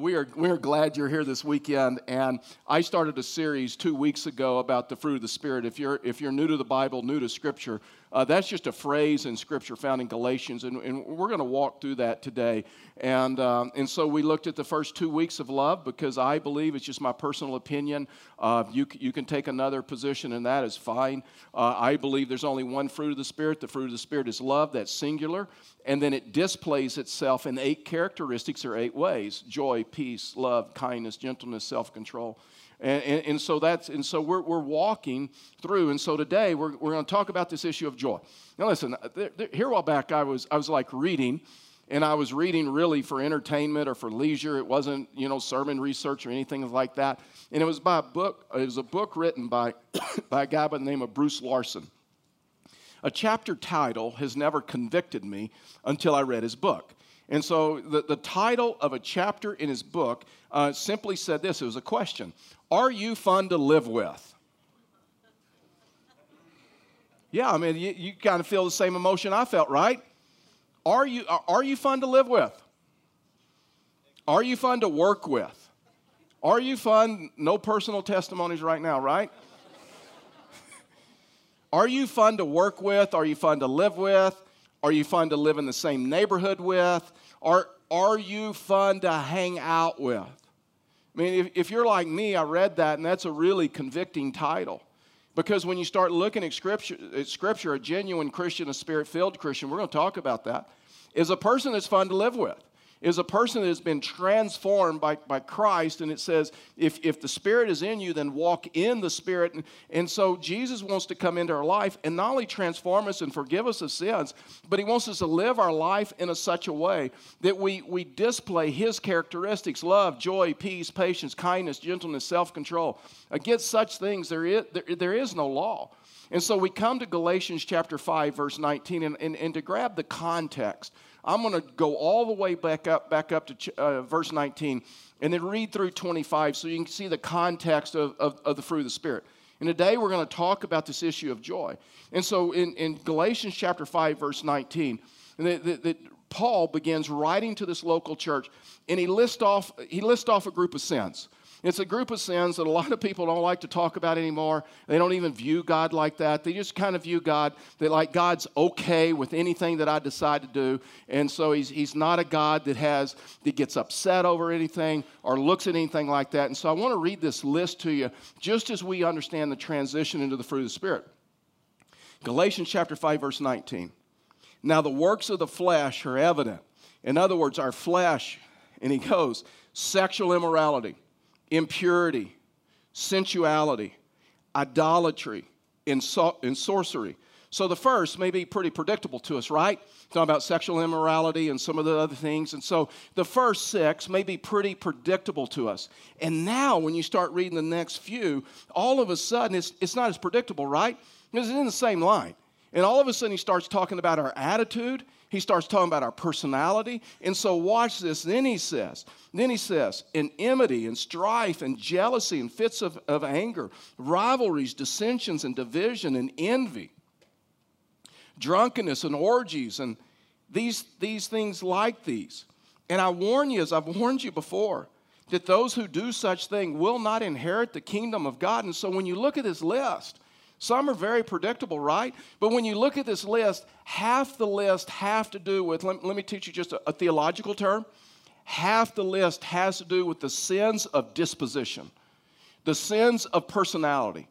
we are we are glad you're here this weekend. And I started a series two weeks ago about the fruit of the Spirit. If you're if you're new to the Bible, new to Scripture, uh, that's just a phrase in Scripture found in Galatians, and, and we're going to walk through that today. And um, and so we looked at the first two weeks of love because I believe it's just my personal opinion. Uh, you you can take another position, and that is fine. Uh, I believe there's only one fruit of the Spirit. The fruit of the Spirit is love. That's singular, and then it displays itself in eight characteristics or eight ways: joy, peace, love, kindness, gentleness, self-control. And, and, and, so that's and so we're, we're walking through. And so today we're, we're going to talk about this issue of joy. Now listen uh, there, there, here a while back i was i was like reading and i was reading really for entertainment or for leisure. It wasn't you know sermon research or anything like that. And it was by a book it was a book written by by a guy by the name of bruce larson a chapter title has never convicted me until i read his book and so the, the title of a chapter in his book uh, simply said this it was a question Are you fun to live with? Yeah, I mean, you, you kind of feel the same emotion I felt, right? Are you, are you fun to live with? Are you fun to work with? Are you fun? No personal testimonies right now, right? Are you fun to work with? Are you fun to live with? Are you fun to live in the same neighborhood with? Are, are you fun to hang out with? I mean, if, if you're like me, I read that, and that's a really convicting title. Because when you start looking at scripture, at scripture, a genuine Christian, a spirit filled Christian, we're going to talk about that, is a person that's fun to live with is a person that has been transformed by, by Christ. And it says, if, if the Spirit is in you, then walk in the Spirit. And, and so Jesus wants to come into our life and not only transform us and forgive us of sins, but He wants us to live our life in a such a way that we, we display His characteristics love, joy, peace, patience, kindness, gentleness, self control. Against such things, there is, there, there is no law. And so we come to Galatians chapter 5, verse 19, and, and, and to grab the context. I'm going to go all the way back up, back up to uh, verse 19 and then read through 25 so you can see the context of, of, of the fruit of the Spirit. And today we're going to talk about this issue of joy. And so in, in Galatians chapter 5, verse 19, that Paul begins writing to this local church and he lists off, he lists off a group of sins. It's a group of sins that a lot of people don't like to talk about anymore. They don't even view God like that. They just kind of view God that like God's okay with anything that I decide to do. And so he's, he's not a God that has that gets upset over anything or looks at anything like that. And so I want to read this list to you just as we understand the transition into the fruit of the Spirit. Galatians chapter 5, verse 19. Now the works of the flesh are evident. In other words, our flesh, and he goes, sexual immorality impurity, sensuality, idolatry, and, so- and sorcery. So the first may be pretty predictable to us, right? Talking about sexual immorality and some of the other things. And so the first six may be pretty predictable to us. And now when you start reading the next few, all of a sudden it's, it's not as predictable, right? Because it's in the same line. And all of a sudden he starts talking about our attitude he starts talking about our personality. And so, watch this. Then he says, then he says, in enmity and strife and jealousy and fits of, of anger, rivalries, dissensions and division and envy, drunkenness and orgies and these, these things like these. And I warn you, as I've warned you before, that those who do such thing will not inherit the kingdom of God. And so when you look at this list, some are very predictable, right? But when you look at this list, half the list have to do with, let, let me teach you just a, a theological term. Half the list has to do with the sins of disposition, the sins of personality,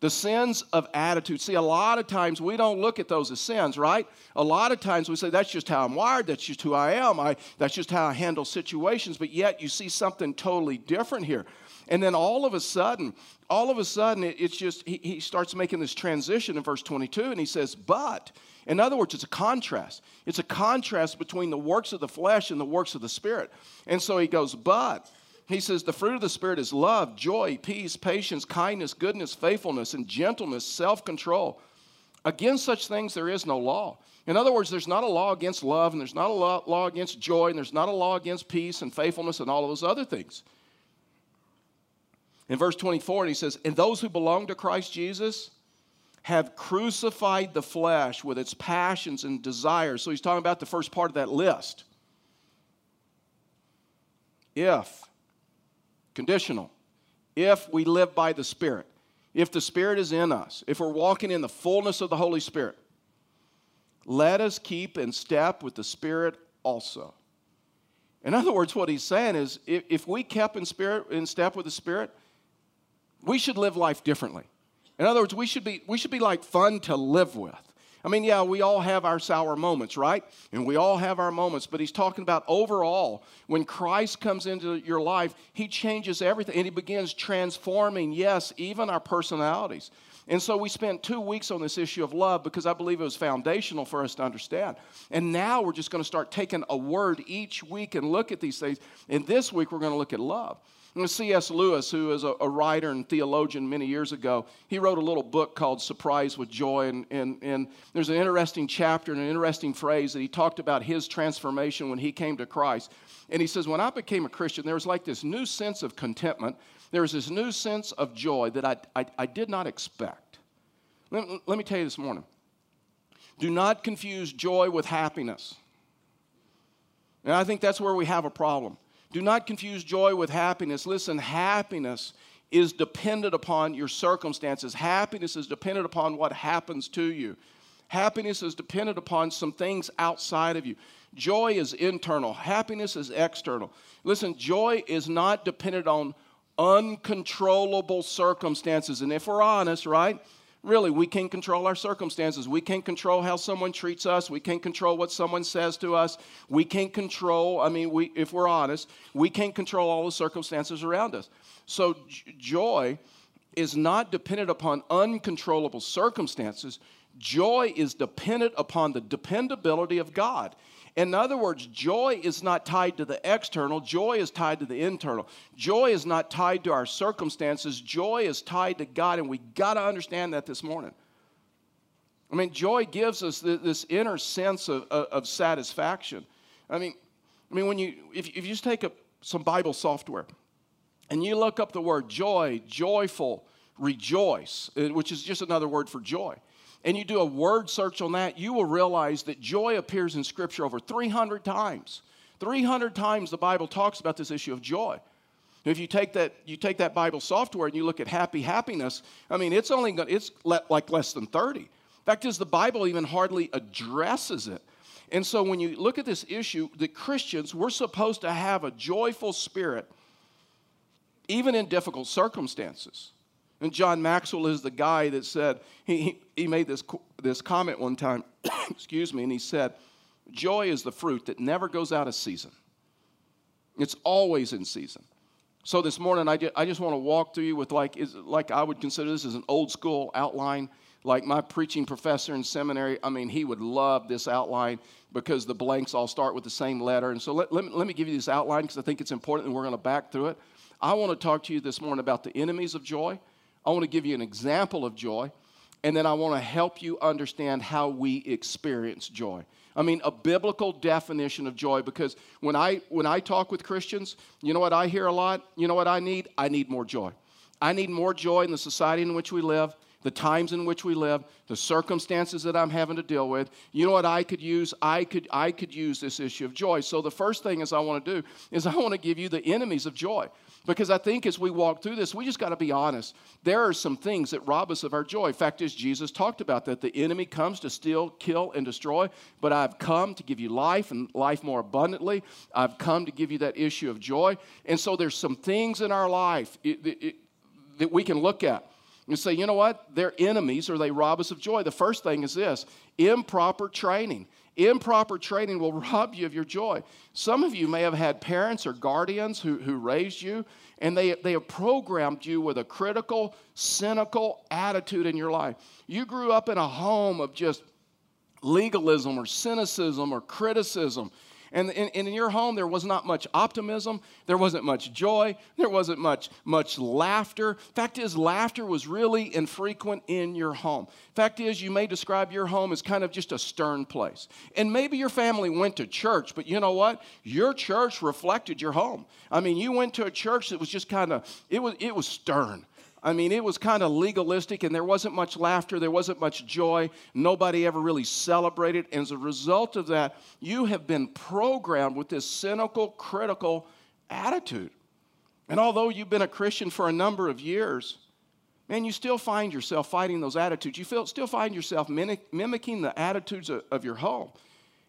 the sins of attitude. See, a lot of times we don't look at those as sins, right? A lot of times we say, that's just how I'm wired, that's just who I am, I, that's just how I handle situations, but yet you see something totally different here. And then all of a sudden, all of a sudden, it's just, he, he starts making this transition in verse 22, and he says, But, in other words, it's a contrast. It's a contrast between the works of the flesh and the works of the Spirit. And so he goes, But, he says, the fruit of the Spirit is love, joy, peace, patience, kindness, goodness, faithfulness, and gentleness, self control. Against such things, there is no law. In other words, there's not a law against love, and there's not a law against joy, and there's not a law against peace and faithfulness and all of those other things. In verse 24, he says, And those who belong to Christ Jesus have crucified the flesh with its passions and desires. So he's talking about the first part of that list. if, conditional, if we live by the Spirit, if the Spirit is in us, if we're walking in the fullness of the Holy Spirit, let us keep in step with the Spirit also. In other words, what he's saying is if, if we kept in, spirit, in step with the Spirit, we should live life differently. In other words, we should be, we should be like fun to live with. I mean, yeah, we all have our sour moments, right? And we all have our moments, but he's talking about overall, when Christ comes into your life, he changes everything and he begins transforming, yes, even our personalities. And so we spent two weeks on this issue of love because I believe it was foundational for us to understand. And now we're just going to start taking a word each week and look at these things. And this week we're going to look at love. C.S. Lewis, who is a, a, writer and theologian many years ago, he wrote a little book called Surprise with Joy. And, and, and there's an interesting chapter and an interesting phrase that he talked about his transformation when he came to Christ. And he says, When I became a Christian, there was like this new sense of contentment. There was this new sense of joy that I, I, I did not expect. Let, let me tell you this morning do not confuse joy with happiness. And I think that's where we have a problem. Do not confuse joy with happiness. Listen, happiness is dependent upon your circumstances. Happiness is dependent upon what happens to you. Happiness is dependent upon some things outside of you. Joy is internal, happiness is external. Listen, joy is not dependent on uncontrollable circumstances. And if we're honest, right? Really, we can't control our circumstances. We can't control how someone treats us. We can't control what someone says to us. We can't control, I mean, we, if we're honest, we can't control all the circumstances around us. So, j- joy is not dependent upon uncontrollable circumstances. Joy is dependent upon the dependability of God. In other words, joy is not tied to the external, joy is tied to the internal. Joy is not tied to our circumstances, joy is tied to God, and we got to understand that this morning. I mean, joy gives us this inner sense of, of, satisfaction. I mean, I mean, when you if, if you just take a, some Bible software and you look up the word joy, joyful, rejoice, which is just another word for joy and you do a word search on that, you will realize that joy appears in Scripture over 300 times. 300 times the Bible talks about this issue of joy. If you take that, you take that Bible software and you look at happy happiness, I mean, it's only it's like less than 30. In fact, is the Bible even hardly addresses it. And so when you look at this issue, the Christians, we're supposed to have a joyful spirit even in difficult circumstances. And John Maxwell is the guy that said, he, he made this, this comment one time, excuse me, and he said, Joy is the fruit that never goes out of season, it's always in season. So this morning, I just, I just want to walk through you with like, is, like I would consider this as an old school outline. Like my preaching professor in seminary, I mean, he would love this outline because the blanks all start with the same letter. And so let, let, me, let me give you this outline because I think it's important and we're going to back through it. I want to talk to you this morning about the enemies of joy. I want to give you an example of joy, and then I want to help you understand how we experience joy. I mean, a biblical definition of joy, because when I, when I talk with Christians, you know what I hear a lot? You know what I need? I need more joy. I need more joy in the society in which we live the times in which we live, the circumstances that I'm having to deal with. You know what I could use? I could I could use this issue of joy. So the first thing is I want to do is I want to give you the enemies of joy. Because I think as we walk through this, we just got to be honest. There are some things that rob us of our joy. In fact is, Jesus talked about that. The enemy comes to steal, kill, and destroy, but I've come to give you life and life more abundantly. I've come to give you that issue of joy. And so there's some things in our life it, it, it, that we can look at and say, you know what? They're enemies or they rob us of joy. The first thing is this improper training. Improper training will rob you of your joy. Some of you may have had parents or guardians who, who raised you, and they, they have programmed you with a critical, cynical attitude in your life. You grew up in a home of just legalism or cynicism or criticism. And in, in, your home, there was not much optimism. There wasn't much joy. There wasn't much, much laughter. Fact is, laughter was really infrequent in your home. Fact is, you may describe your home as kind of just a stern place. And maybe your family went to church, but you know what? Your church reflected your home. I mean, you went to a church that was just kind of, it was, it was stern. I mean, it was kind of legalistic and there wasn't much laughter, there wasn't much joy. Nobody ever really celebrated. And as a result of that, you have been programmed with this cynical, critical attitude. And although you've been a Christian for a number of years, man, you still find yourself fighting those attitudes. You feel, still find yourself mimicking the attitudes of, of your home.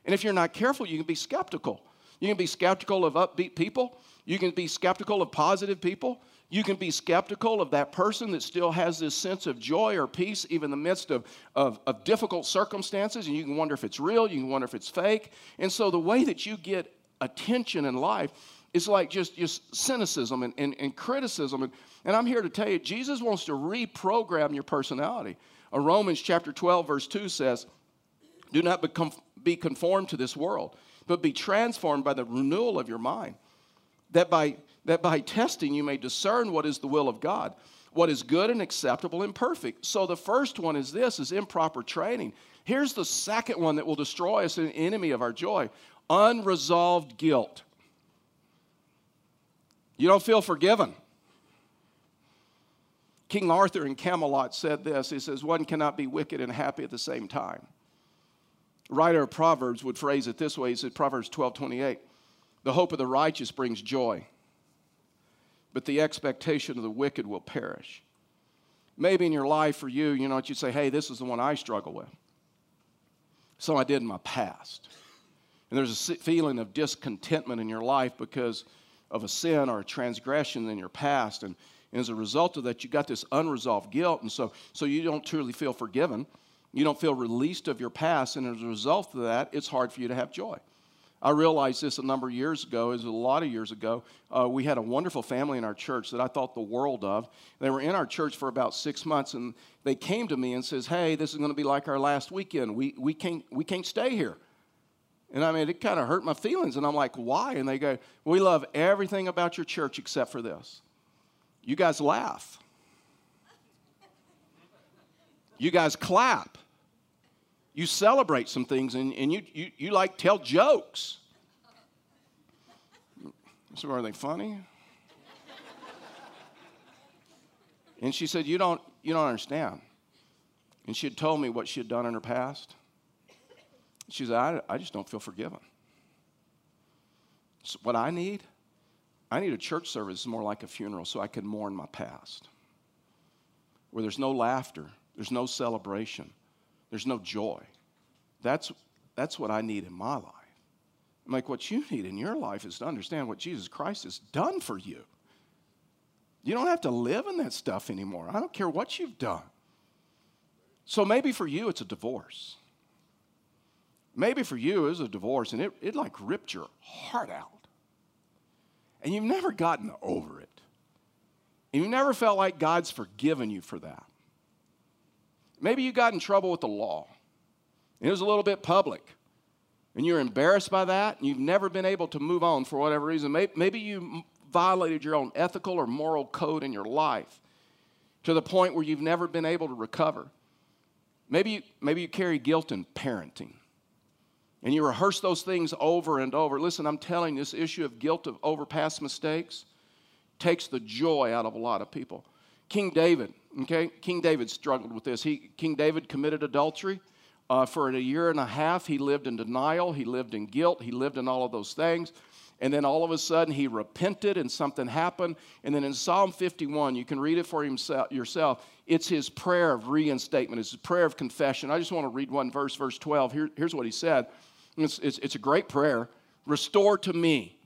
And if you're not careful, you can be skeptical. You can be skeptical of upbeat people. You can be skeptical of positive people. You can be skeptical of that person that still has this sense of joy or peace, even in the midst of, of, of, difficult circumstances. And you can wonder if it's real, you can wonder if it's fake. And so, the way that you get attention in life is like just, just cynicism and, and, and criticism. And, and I'm here to tell you, Jesus wants to reprogram your personality. Uh, Romans chapter 12, verse 2 says, Do not become, be conformed to this world, but be transformed by the renewal of your mind, that by, that by testing you may discern what is the will of God, what is good and acceptable and perfect. So the first one is this, is improper training. Here's the second one that will destroy us, an enemy of our joy unresolved guilt. You don't feel forgiven. King Arthur in Camelot said this He says, One cannot be wicked and happy at the same time. Writer of Proverbs would phrase it this way He said, Proverbs 12 28, The hope of the righteous brings joy, but the expectation of the wicked will perish. Maybe in your life for you, you know, what you say, Hey, this is the one I struggle with. So I did in my past. And there's a feeling of discontentment in your life because of a sin or a transgression in your past. And, and as a result of that, you got this unresolved guilt. And so, so you don't truly feel forgiven. You don't feel released of your past. And as a result of that, it's hard for you to have joy. I realized this a number of years ago, was a lot of years ago. Uh, we had a wonderful family in our church that I thought the world of. They were in our church for about six months, and they came to me and says, "Hey, this is going to be like our last weekend. We, we, can't, we can't stay here." And I mean, it kind of hurt my feelings. And I'm like, why? And they go, we love everything about your church except for this. You guys laugh. You guys clap. You celebrate some things and, and you, you, you like tell jokes. So are they funny? And she said, You don't, you don't understand. And she had told me what she had done in her past. She said, I, I just don't feel forgiven. So what I need, I need a church service more like a funeral so I can mourn my past. Where there's no laughter, there's no celebration, there's no joy. That's, that's what I need in my life. I'm like, what you need in your life is to understand what Jesus Christ has done for you. You don't have to live in that stuff anymore. I don't care what you've done. So maybe for you, it's a divorce. Maybe for you, it was a divorce and it, it like ripped your heart out. And you've never gotten over it. And you never felt like God's forgiven you for that. Maybe you got in trouble with the law. It was a little bit public. And you're embarrassed by that, and you've never been able to move on for whatever reason. Maybe you violated your own ethical or moral code in your life to the point where you've never been able to recover. Maybe you, maybe you carry guilt in parenting and you rehearse those things over and over. Listen, I'm telling you, this issue of guilt of over past mistakes takes the joy out of a lot of people. King David, okay, King David struggled with this. He, King David committed adultery. Uh, for a year and a half, he lived in denial, he lived in guilt, he lived in all of those things. And then all of a sudden, he repented and something happened. And then in Psalm 51, you can read it for himself, yourself. It's his prayer of reinstatement, it's his prayer of confession. I just want to read one verse, verse 12. Here, here's what he said it's, it's, it's a great prayer. Restore to me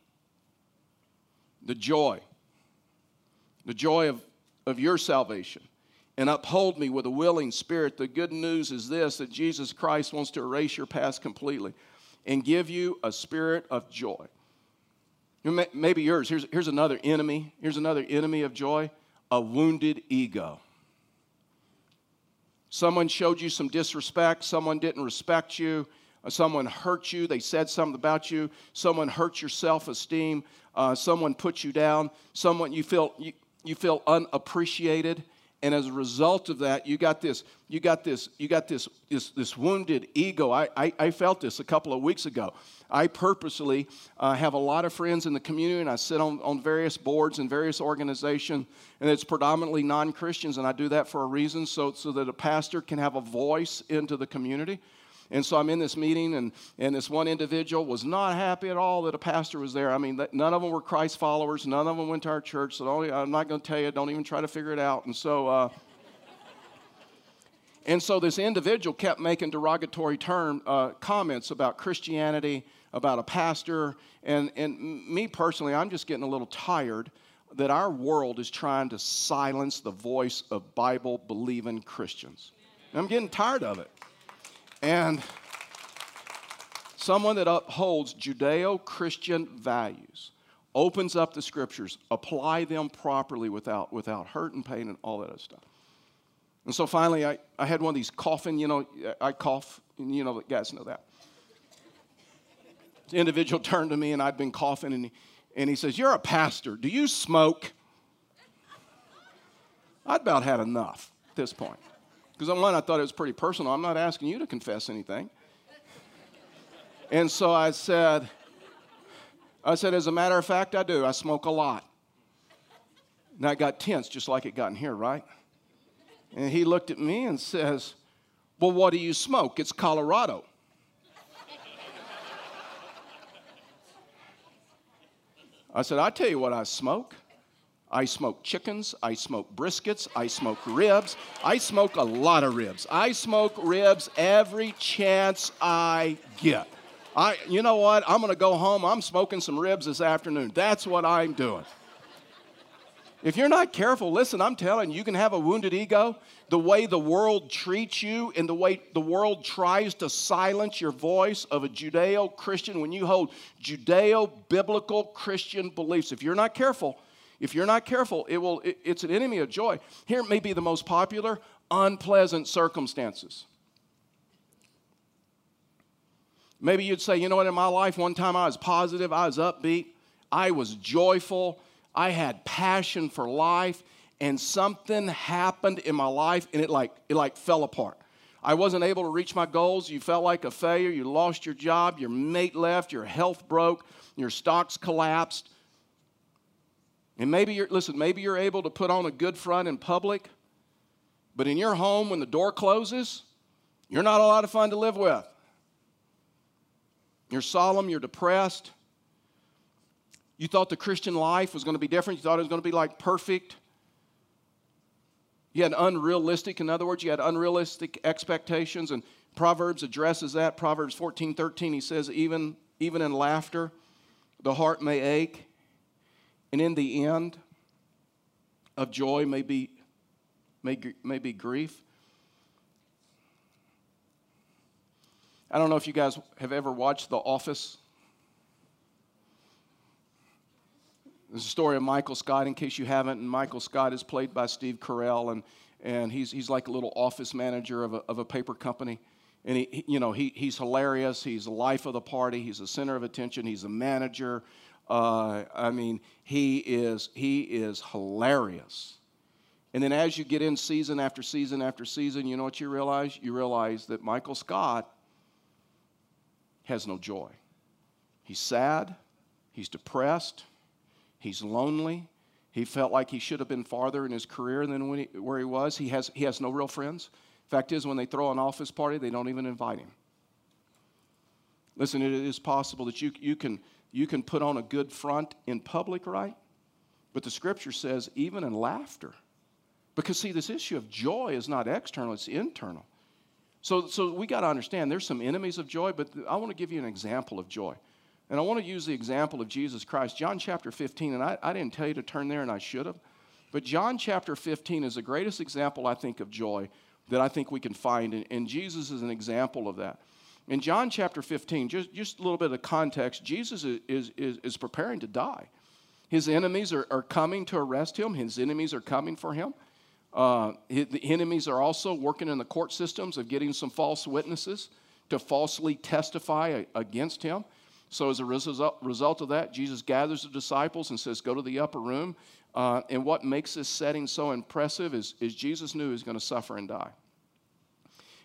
the joy, the joy of, of your salvation, and uphold me with a willing spirit. The good news is this that Jesus Christ wants to erase your past completely and give you a spirit of joy. Maybe yours. Here's, here's another enemy. Here's another enemy of joy a wounded ego. Someone showed you some disrespect, someone didn't respect you, someone hurt you, they said something about you, someone hurt your self esteem, uh, someone put you down, someone you feel, you, you feel unappreciated. And as a result of that, you got this, you got this, you got this, this, this wounded ego. I, I, I felt this a couple of weeks ago. I purposely uh, have a lot of friends in the community, and I sit on, on various boards and various organizations, and it's predominantly non Christians, and I do that for a reason so, so that a pastor can have a voice into the community. And so I'm in this meeting, and, and this one individual was not happy at all that a pastor was there. I mean, none of them were Christ followers, none of them went to our church. So I'm not going to tell you, don't even try to figure it out. And so, uh, and so this individual kept making derogatory term uh, comments about Christianity, about a pastor, and, and me personally, I'm just getting a little tired that our world is trying to silence the voice of Bible believing Christians. I'm getting tired of it. And someone that upholds Judeo Christian values opens up the scriptures, apply them properly without, without hurt and pain and all that other stuff. And so finally, I, I had one of these coughing, you know, I cough, and you know, the guys know that. Individual turned to me, and I'd been coughing, and he, and he says, You're a pastor. Do you smoke? I'd about had enough at this point. Because on one, I thought it was pretty personal. I'm not asking you to confess anything. And so I said, I said, as a matter of fact, I do. I smoke a lot. And I got tense just like it got in here, right? And he looked at me and says, Well, what do you smoke? It's Colorado. I said, I tell you what I smoke. I smoke chickens, I smoke briskets, I smoke ribs. I smoke a lot of ribs. I smoke ribs every chance I get. I, you know what? I'm going to go home. I'm smoking some ribs this afternoon. That's what I'm doing. If you're not careful, listen, I'm telling you, you can have a wounded ego. The way the world treats you and the way the world tries to silence your voice of a Judeo Christian, when you hold Judeo biblical Christian beliefs, if you're not careful, if you're not careful, it will, it, it's an enemy of joy. Here may be the most popular unpleasant circumstances. Maybe you'd say, you know what, in my life, one time I was positive, I was upbeat, I was joyful, I had passion for life, and something happened in my life and it like it like fell apart. I wasn't able to reach my goals. You felt like a failure. You lost your job. Your mate left. Your health broke. Your stocks collapsed. And maybe you're, listen, maybe you're able to put on a good front in public, but in your home, when the door closes, you're not a lot of fun to live with. You're solemn, you're depressed, you thought the Christian life was going to be different. You thought it was going to be like perfect. You had unrealistic, in other words, you had unrealistic expectations. And Proverbs addresses that. Proverbs 14 13, he says, even, even in laughter, the heart may ache. And in the end of joy may be, may, may be grief. I don't know if you guys have ever watched The Office. There's a story of Michael Scott, in case you haven't, and Michael Scott is played by Steve Carell, and, and he's, he's like a little office manager of a, of a paper company. And he, he, you know, he, he's hilarious. He's the life of the party. He's the center of attention. He's a manager. Uh, I mean, he is, he is hilarious. And then as you get in season after season after season, you know what you realize? You realize that Michael Scott has no joy. He's sad. He's depressed. He's lonely. He felt like he should have been farther in his career than he, where he was. He has, he has no real friends. Fact is, when they throw an office party, they don't even invite him. Listen, it is possible that you, you, can, you can put on a good front in public, right? But the scripture says, even in laughter. Because, see, this issue of joy is not external, it's internal. So, so we got to understand there's some enemies of joy, but I want to give you an example of joy. And I want to use the example of Jesus Christ. John chapter 15, and I, I didn't tell you to turn there, and I should have. But John chapter 15 is the greatest example, I think, of joy that I think we can find. And, and Jesus is an example of that. In John chapter 15, just, just a little bit of context, Jesus is, is, is preparing to die. His enemies are, are coming to arrest him, his enemies are coming for him. Uh, the enemies are also working in the court systems of getting some false witnesses to falsely testify against him. So, as a result of that, Jesus gathers the disciples and says, Go to the upper room. Uh, and what makes this setting so impressive is, is Jesus knew he was going to suffer and die.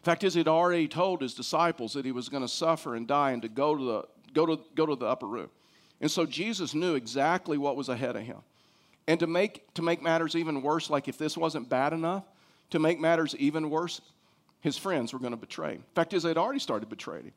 Fact is, he'd already told his disciples that he was going to suffer and die and to go to, the, go, to, go to the upper room. And so Jesus knew exactly what was ahead of him. And to make, to make matters even worse, like if this wasn't bad enough, to make matters even worse, his friends were going to betray him. Fact is, they'd already started betraying him.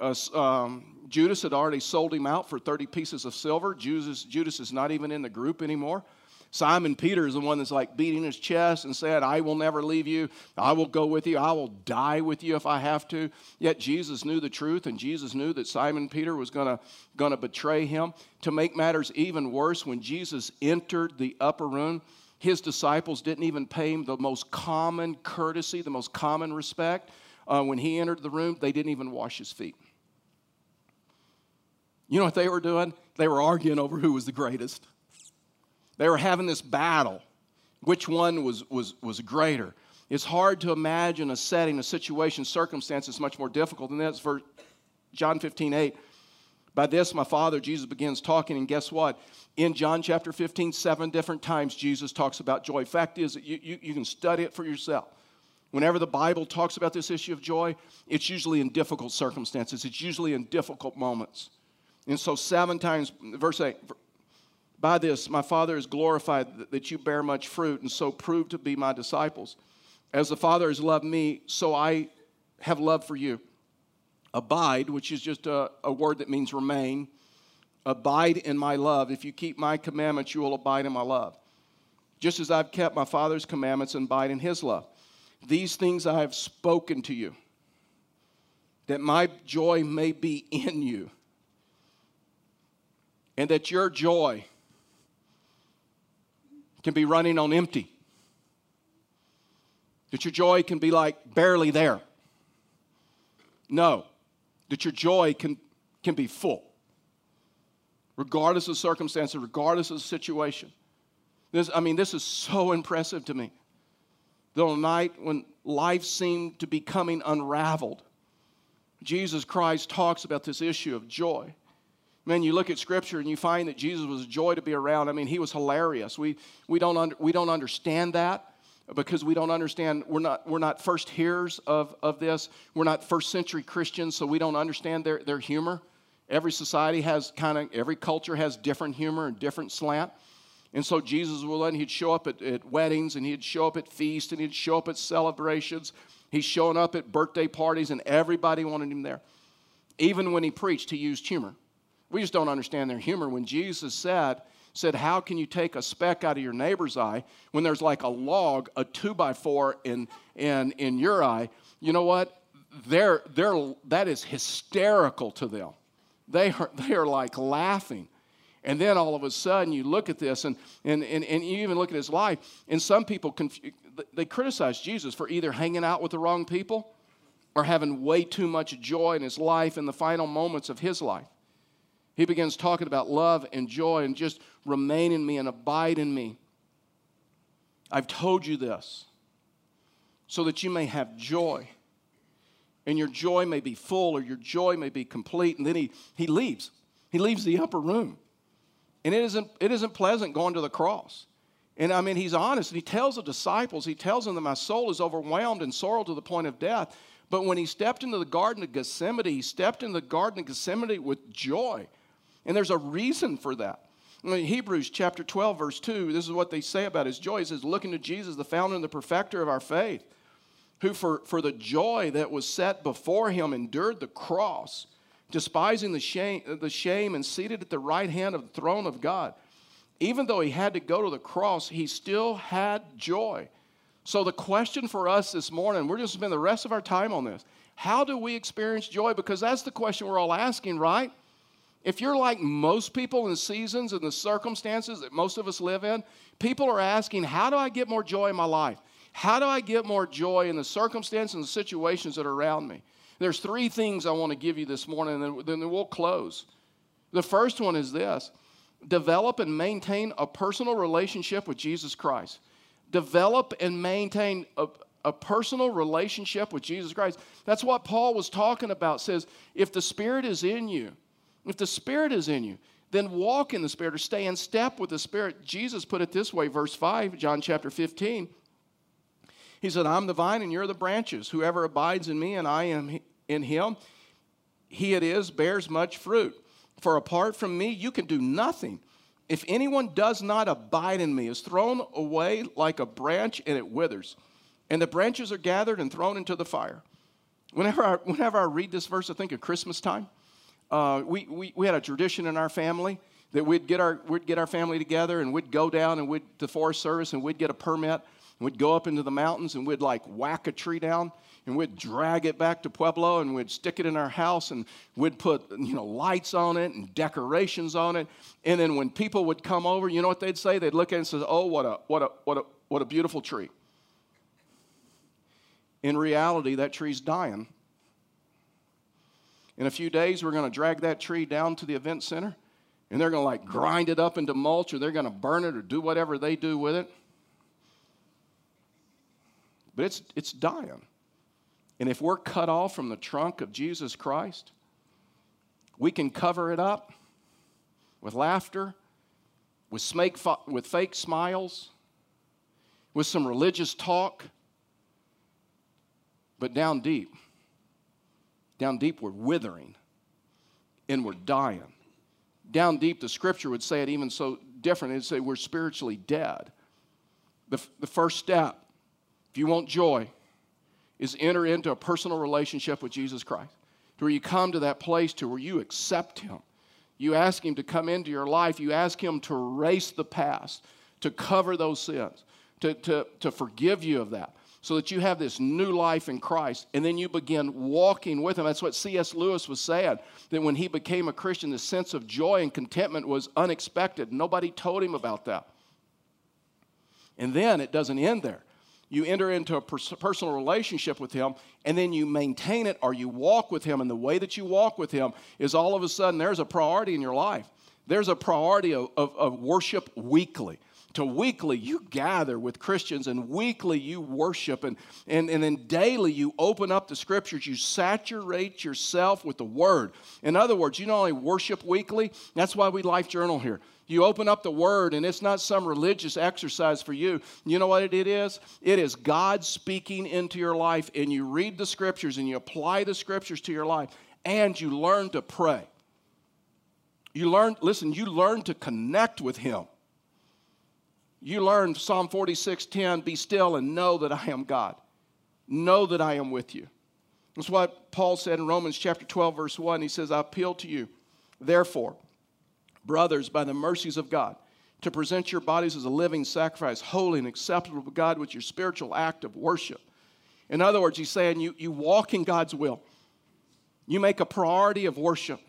Uh, um, Judas had already sold him out for 30 pieces of silver. Judas, Judas is not even in the group anymore. Simon Peter is the one that's like beating his chest and said, I will never leave you. I will go with you. I will die with you if I have to. Yet Jesus knew the truth, and Jesus knew that Simon Peter was going to betray him. To make matters even worse, when Jesus entered the upper room, his disciples didn't even pay him the most common courtesy, the most common respect. Uh, when he entered the room, they didn't even wash his feet. You know what they were doing? They were arguing over who was the greatest. They were having this battle. Which one was, was, was greater? It's hard to imagine a setting, a situation, circumstance circumstances much more difficult than this. For John 15, 8. By this, my father, Jesus begins talking, and guess what? In John chapter 15, seven different times, Jesus talks about joy. Fact is, you, you, you can study it for yourself. Whenever the Bible talks about this issue of joy, it's usually in difficult circumstances, it's usually in difficult moments. And so, seven times, verse 8, by this, my Father is glorified that you bear much fruit, and so prove to be my disciples. As the Father has loved me, so I have love for you. Abide, which is just a, a word that means remain. Abide in my love. If you keep my commandments, you will abide in my love. Just as I've kept my Father's commandments and abide in his love. These things I have spoken to you, that my joy may be in you, and that your joy can be running on empty. That your joy can be like barely there. No, that your joy can, can be full, regardless of circumstances, regardless of situation. This, I mean, this is so impressive to me. The night when life seemed to be coming unraveled, Jesus Christ talks about this issue of joy. Man, you look at Scripture and you find that Jesus was a joy to be around. I mean, he was hilarious. We, we, don't, under, we don't understand that because we don't understand, we're not, we're not first hearers of, of this. We're not first century Christians, so we don't understand their, their humor. Every society has kind of, every culture has different humor and different slant. And so Jesus will let he'd show up at, at weddings and he'd show up at feasts and he'd show up at celebrations. He's showing up at birthday parties and everybody wanted him there. Even when he preached, he used humor. We just don't understand their humor. When Jesus said, said, How can you take a speck out of your neighbor's eye when there's like a log, a two by four in, in, in your eye? You know what? They're, they're, that is hysterical to them. They are, they are like laughing. And then all of a sudden you look at this and, and, and, and you even look at his life, and some people, they criticize Jesus for either hanging out with the wrong people or having way too much joy in his life in the final moments of his life. He begins talking about love and joy and just remain in me and abide in me. I've told you this so that you may have joy. And your joy may be full or your joy may be complete. And then he, he leaves. He leaves the upper room. And it isn't, it isn't pleasant going to the cross. And I mean, he's honest. And he tells the disciples, he tells them that my soul is overwhelmed and sorrow to the point of death. But when he stepped into the Garden of Gethsemane, he stepped into the Garden of Gethsemane with joy. And there's a reason for that. In Hebrews chapter 12, verse 2, this is what they say about his joy. It says, Looking to Jesus, the founder and the perfecter of our faith, who for, for the joy that was set before him endured the cross, despising the shame, the shame and seated at the right hand of the throne of God. Even though he had to go to the cross, he still had joy. So, the question for us this morning, we're just spend the rest of our time on this. How do we experience joy? Because that's the question we're all asking, right? If you're like most people in the seasons and the circumstances that most of us live in, people are asking, How do I get more joy in my life? How do I get more joy in the circumstances and the situations that are around me? There's three things I want to give you this morning, and then we'll close. The first one is this develop and maintain a personal relationship with Jesus Christ. Develop and maintain a, a personal relationship with Jesus Christ. That's what Paul was talking about. Says, if the Spirit is in you, if the Spirit is in you, then walk in the Spirit or stay in step with the Spirit. Jesus put it this way, verse 5, John chapter 15. He said, I'm the vine and you're the branches. Whoever abides in me and I am in him, he it is, bears much fruit. For apart from me, you can do nothing. If anyone does not abide in me, is thrown away like a branch and it withers. and the branches are gathered and thrown into the fire. Whenever I, whenever I read this verse, I think of Christmas time. Uh, we, we, we had a tradition in our family that we'd get our, we'd get our family together and we'd go down and we'd to Forest Service and we'd get a permit and we'd go up into the mountains and we'd like whack a tree down and we'd drag it back to Pueblo and we'd stick it in our house and we'd put you know lights on it and decorations on it. And then when people would come over, you know what they'd say? They'd look at it and say, "Oh, what a what a what a what a beautiful tree." In reality, that tree's dying. In a few days, we're going to drag that tree down to the event center and they're going to like grind it up into mulch or they're going to burn it or do whatever they do with it. But it's, it's dying. And if we're cut off from the trunk of Jesus Christ, we can cover it up with laughter, with, smake, with fake smiles, with some religious talk. But down deep, down deep, we're withering and we're dying down deep, the scripture would say it even so different. It'd say we're spiritually dead. The, the first step, if you want joy, is enter into a personal relationship with Jesus Christ, to where you come to that place to where you accept Him. You ask Him to come into your life. You ask Him to erase the past, to cover those sins, to, to, to forgive you of that so that you have this new life in Christ. And then you begin walking with Him. That's what C.S. Lewis was saying, that when he became a Christian, the sense of joy and contentment was unexpected. Nobody told him about that. And then it doesn't end there. You enter into a personal relationship with Him, and then you maintain it or you walk with Him. And the way that you walk with Him is all of a sudden there's a priority in your life. There's a priority of, of, of worship weekly to weekly you gather with Christians and weekly you worship and, and, and then daily you open up the scriptures. You saturate yourself with the word. In other words, you not only worship weekly, that's why we life journal here. You open up the word and it's not some religious exercise for you. You know what it is? It is God speaking into your life and you read the scriptures and you apply the scriptures to your life and you learn to pray. You learn, listen, you learn to connect with Him. You learn Psalm 46:10, be still and know that I am God. Know that I am with you. That's what Paul said in Romans chapter 12, verse 1. He says, I appeal to you, therefore, brothers, by the mercies of God, to present your bodies as a living sacrifice, holy and acceptable to God, with your spiritual act of worship. In other words, he's saying you, you walk in God's will. You make a priority of worship.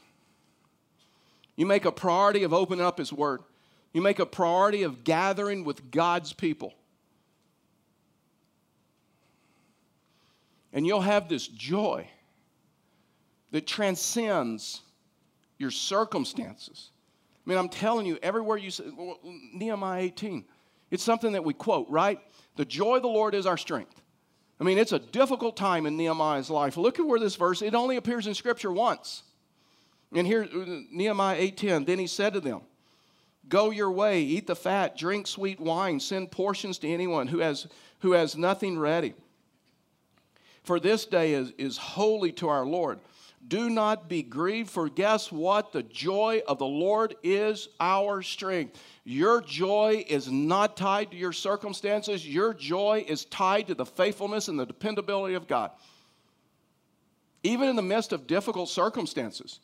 You make a priority of opening up His Word. You make a priority of gathering with God's people. And you'll have this joy that transcends your circumstances. I mean, I'm telling you, everywhere you say, well, Nehemiah 18, it's something that we quote, right? The joy of the Lord is our strength. I mean, it's a difficult time in Nehemiah's life. Look at where this verse, it only appears in Scripture once. And here, uh, Nehemiah 8:10, then he said to them, Go your way, eat the fat, drink sweet wine, send portions to anyone who has, who has nothing ready. For this day is, is holy to our Lord. Do not be grieved, for guess what? The joy of the Lord is our strength. Your joy is not tied to your circumstances, your joy is tied to the faithfulness and the dependability of God. Even in the midst of difficult circumstances,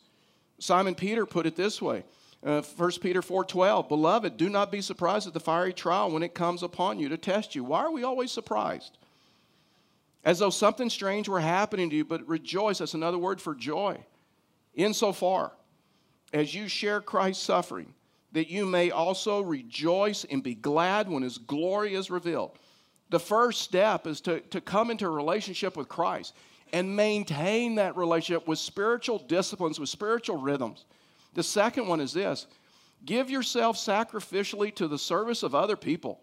Simon Peter put it this way uh, 1 Peter 4:12, beloved, do not be surprised at the fiery trial when it comes upon you to test you. Why are we always surprised? As though something strange were happening to you, but rejoice. That's another word for joy. Insofar as you share Christ's suffering, that you may also rejoice and be glad when his glory is revealed. The first step is to, to come into a relationship with Christ and maintain that relationship with spiritual disciplines, with spiritual rhythms. The second one is this give yourself sacrificially to the service of other people.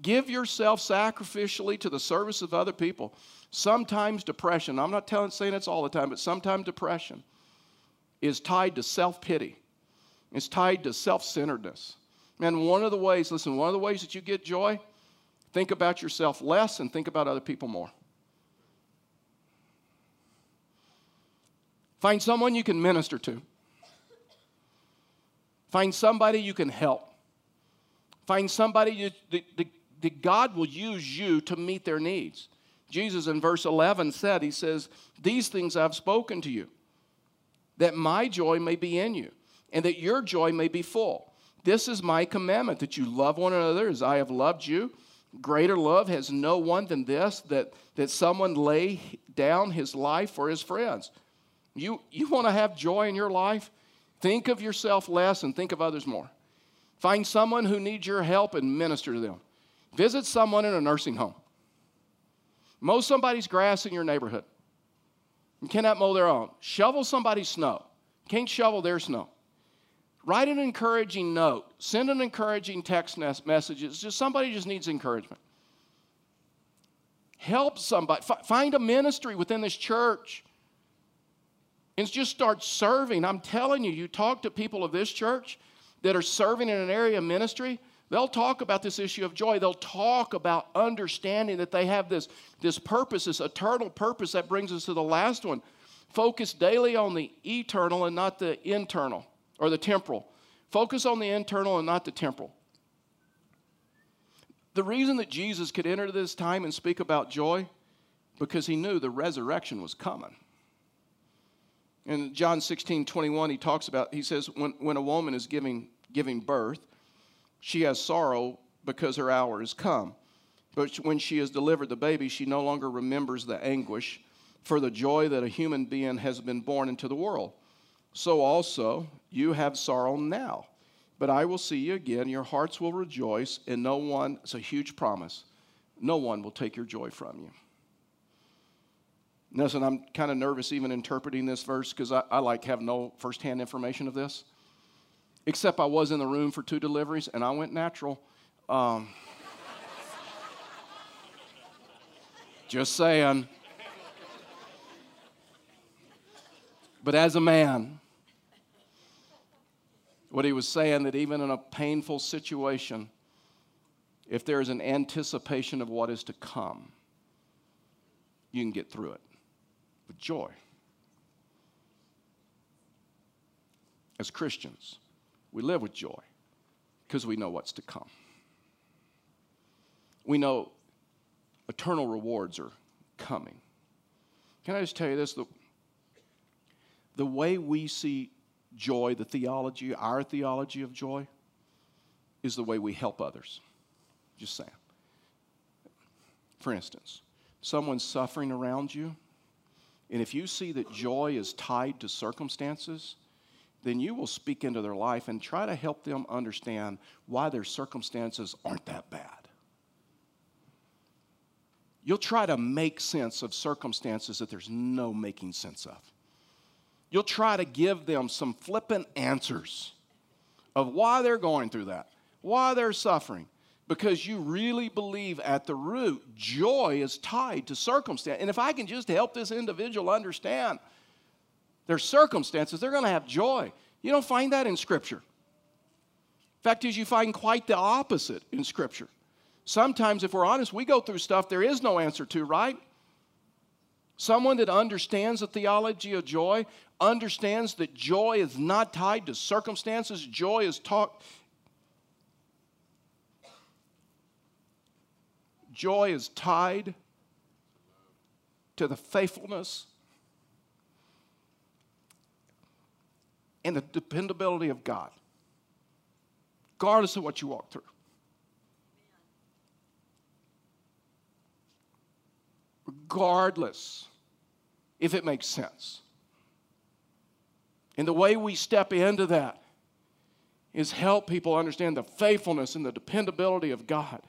Give yourself sacrificially to the service of other people. Sometimes depression, I'm not telling, saying it's all the time, but sometimes depression is tied to self pity, it's tied to self centeredness. And one of the ways, listen, one of the ways that you get joy, think about yourself less and think about other people more. Find someone you can minister to. Find somebody you can help. Find somebody you, that, that God will use you to meet their needs. Jesus in verse 11 said, He says, These things I've spoken to you, that my joy may be in you, and that your joy may be full. This is my commandment, that you love one another as I have loved you. Greater love has no one than this, that, that someone lay down his life for his friends. You, you want to have joy in your life? Think of yourself less and think of others more. Find someone who needs your help and minister to them. Visit someone in a nursing home. Mow somebody's grass in your neighborhood. You cannot mow their own. Shovel somebody's snow. Can't shovel their snow. Write an encouraging note. Send an encouraging text message. It's just somebody just needs encouragement. Help somebody. F- find a ministry within this church and just start serving. I'm telling you, you talk to people of this church that are serving in an area of ministry, they'll talk about this issue of joy. They'll talk about understanding that they have this, this purpose, this eternal purpose that brings us to the last one. Focus daily on the eternal and not the internal or the temporal. Focus on the internal and not the temporal. The reason that Jesus could enter this time and speak about joy, because he knew the resurrection was coming. In John 16, 21, he talks about, he says, when, when a woman is giving, giving birth, she has sorrow because her hour has come. But when she has delivered the baby, she no longer remembers the anguish for the joy that a human being has been born into the world. So also, you have sorrow now. But I will see you again. Your hearts will rejoice, and no one, it's a huge promise, no one will take your joy from you. Listen, I'm kind of nervous even interpreting this verse because I, I like have no firsthand information of this. Except I was in the room for two deliveries and I went natural. Um, just saying. But as a man, what he was saying that even in a painful situation, if there is an anticipation of what is to come, you can get through it with joy. As Christians, we live with joy because we know what's to come. We know eternal rewards are coming. Can I just tell you this? The, the way we see joy, the theology, our theology of joy, is the way we help others. Just saying. For instance, someone's suffering around you, and if you see that joy is tied to circumstances, then you will speak into their life and try to help them understand why their circumstances aren't that bad. You'll try to make sense of circumstances that there's no making sense of. You'll try to give them some flippant answers of why they're going through that, why they're suffering because you really believe at the root joy is tied to circumstance. And if I can just help this individual understand their circumstances, they're going to have joy. You don't find that in Scripture. Fact is, you find quite the opposite in Scripture. Sometimes, if we're honest, we go through stuff there is no answer to, right? Someone that understands the theology of joy understands that joy is not tied to circumstances. Joy is, talk, Joy is tied to the faithfulness and the dependability of God, regardless of what you walk through. Regardless if it makes sense. And the way we step into that is help people understand the faithfulness and the dependability of God.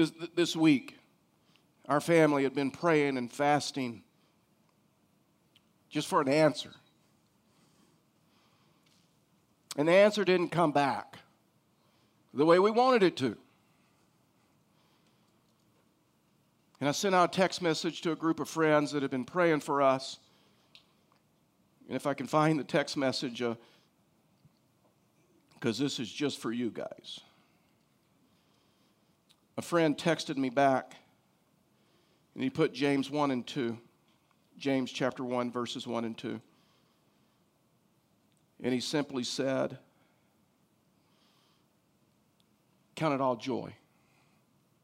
This, this week, our family had been praying and fasting just for an answer. And the answer didn't come back the way we wanted it to. And I sent out a text message to a group of friends that had been praying for us. And if I can find the text message, because uh, this is just for you guys a friend texted me back and he put James 1 and 2. James chapter 1, verses 1 and 2. And he simply said, Count it all joy,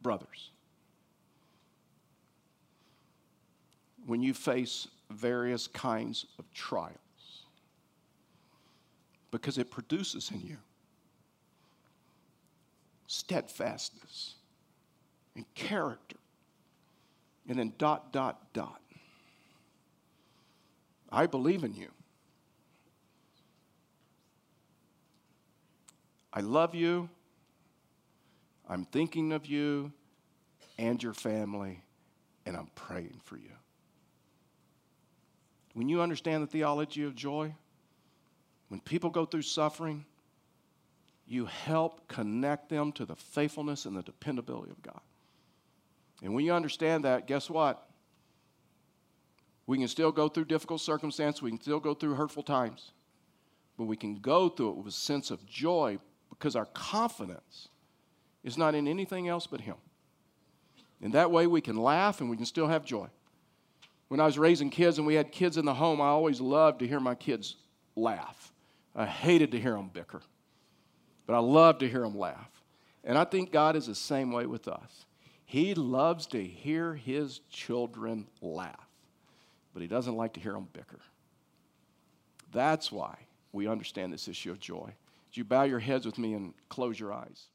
brothers, when you face various kinds of trials because it produces in you steadfastness and character and then dot, dot, dot. I believe in you. I love you. I'm thinking of you and your family, and I'm praying for you. When you understand the theology of joy, when people go through suffering, you help connect them to the faithfulness and the dependability of God. And when you understand that, guess what? We can still go through difficult circumstances, we can still go through hurtful times, but we can go through it with a sense of joy because our confidence is not in anything else but Him. And that way we can laugh and we can still have joy. When I was raising kids and we had kids in the home, I always loved to hear my kids laugh. I hated to hear them bicker, but I loved to hear them laugh. And I think God is the same way with us. He loves to hear his children laugh, but he doesn't like to hear them bicker. That's why we understand this issue of joy. Would you bow your heads with me and close your eyes?